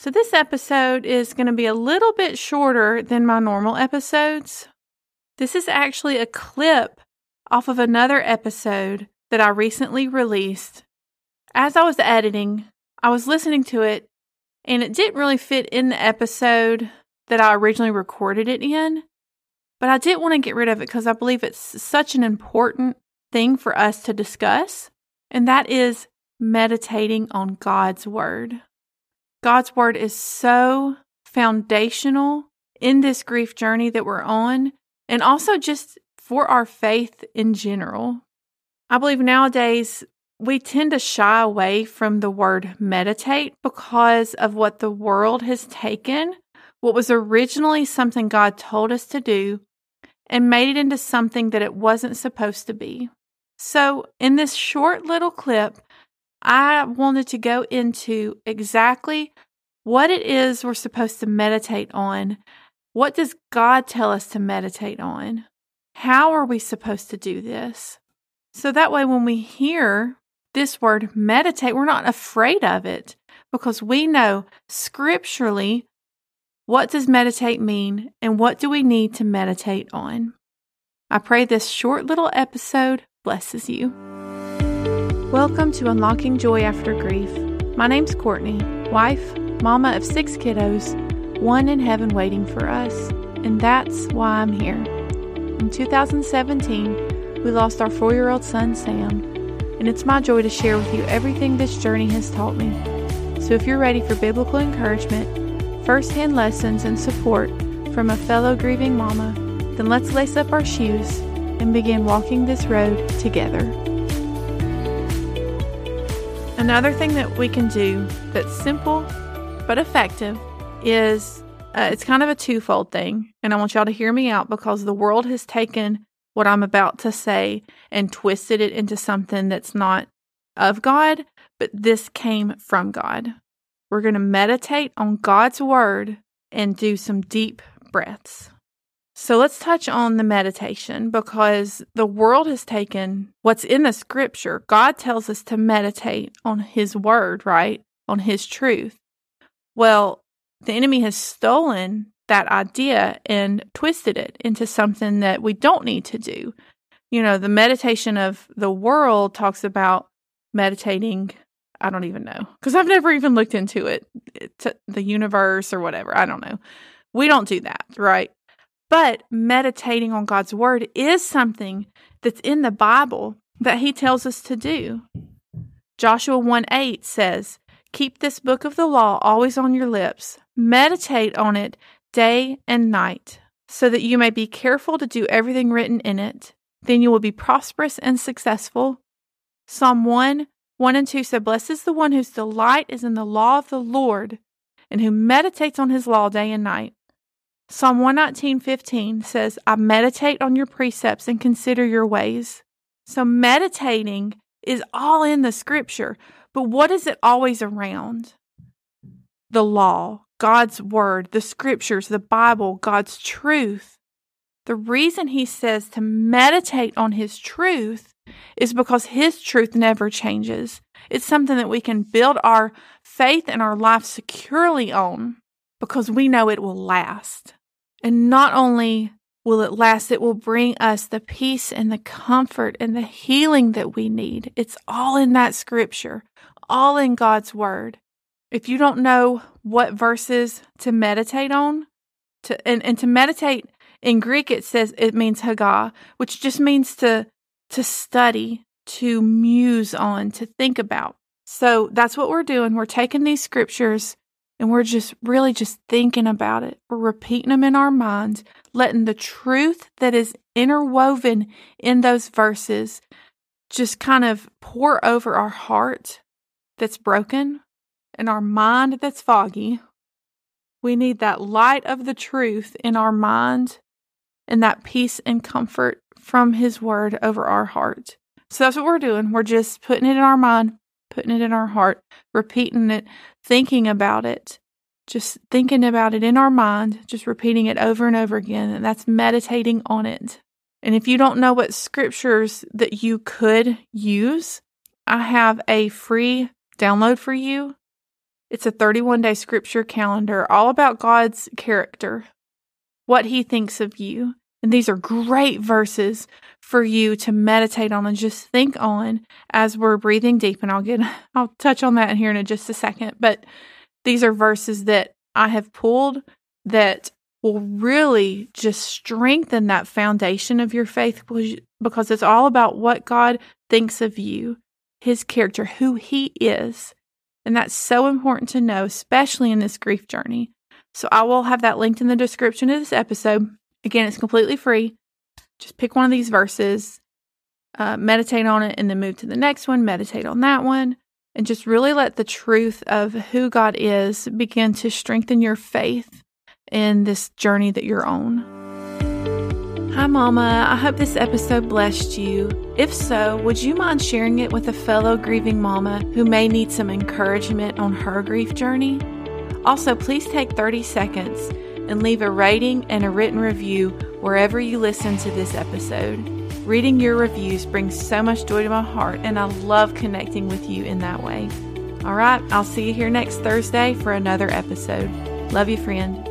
So, this episode is going to be a little bit shorter than my normal episodes. This is actually a clip off of another episode that I recently released. As I was editing, I was listening to it and it didn't really fit in the episode that I originally recorded it in. But I didn't want to get rid of it because I believe it's such an important thing for us to discuss, and that is meditating on God's Word. God's word is so foundational in this grief journey that we're on, and also just for our faith in general. I believe nowadays we tend to shy away from the word meditate because of what the world has taken, what was originally something God told us to do, and made it into something that it wasn't supposed to be. So, in this short little clip, I wanted to go into exactly what it is we're supposed to meditate on. What does God tell us to meditate on? How are we supposed to do this? So that way, when we hear this word meditate, we're not afraid of it because we know scripturally what does meditate mean and what do we need to meditate on. I pray this short little episode blesses you. Welcome to Unlocking Joy After Grief. My name's Courtney, wife, mama of six kiddos, one in heaven waiting for us, and that's why I'm here. In 2017, we lost our four year old son, Sam, and it's my joy to share with you everything this journey has taught me. So if you're ready for biblical encouragement, first hand lessons, and support from a fellow grieving mama, then let's lace up our shoes and begin walking this road together. Another thing that we can do that's simple but effective is uh, it's kind of a twofold thing. And I want y'all to hear me out because the world has taken what I'm about to say and twisted it into something that's not of God, but this came from God. We're going to meditate on God's word and do some deep breaths. So let's touch on the meditation because the world has taken what's in the scripture. God tells us to meditate on his word, right? On his truth. Well, the enemy has stolen that idea and twisted it into something that we don't need to do. You know, the meditation of the world talks about meditating. I don't even know because I've never even looked into it, the universe or whatever. I don't know. We don't do that, right? But meditating on God's word is something that's in the Bible that he tells us to do. Joshua 1 8 says, Keep this book of the law always on your lips, meditate on it day and night, so that you may be careful to do everything written in it. Then you will be prosperous and successful. Psalm 1 1 and 2 said, Blessed is the one whose delight is in the law of the Lord, and who meditates on his law day and night. Psalm 119:15 says, "I meditate on your precepts and consider your ways." So meditating is all in the scripture, but what is it always around? The law, God's word, the scriptures, the Bible, God's truth. The reason he says to meditate on his truth is because his truth never changes. It's something that we can build our faith and our life securely on because we know it will last. And not only will it last, it will bring us the peace and the comfort and the healing that we need. It's all in that scripture, all in God's word. If you don't know what verses to meditate on, to and, and to meditate in Greek it says it means haga, which just means to to study, to muse on, to think about. So that's what we're doing. We're taking these scriptures and we're just really just thinking about it. We're repeating them in our minds, letting the truth that is interwoven in those verses just kind of pour over our heart that's broken and our mind that's foggy. We need that light of the truth in our mind and that peace and comfort from His Word over our heart. So that's what we're doing. We're just putting it in our mind, putting it in our heart, repeating it, thinking about it, just thinking about it in our mind, just repeating it over and over again. And that's meditating on it. And if you don't know what scriptures that you could use, I have a free download for you It's a 31 day scripture calendar all about God's character, what he thinks of you. And these are great verses for you to meditate on and just think on as we're breathing deep. And I'll get, I'll touch on that here in just a second. But these are verses that I have pulled that will really just strengthen that foundation of your faith because it's all about what God thinks of you, his character, who he is. And that's so important to know, especially in this grief journey. So I will have that linked in the description of this episode. Again, it's completely free. Just pick one of these verses, uh, meditate on it, and then move to the next one, meditate on that one, and just really let the truth of who God is begin to strengthen your faith in this journey that you're on. Hi, Mama. I hope this episode blessed you. If so, would you mind sharing it with a fellow grieving mama who may need some encouragement on her grief journey? Also, please take 30 seconds and leave a rating and a written review wherever you listen to this episode. Reading your reviews brings so much joy to my heart, and I love connecting with you in that way. All right, I'll see you here next Thursday for another episode. Love you, friend.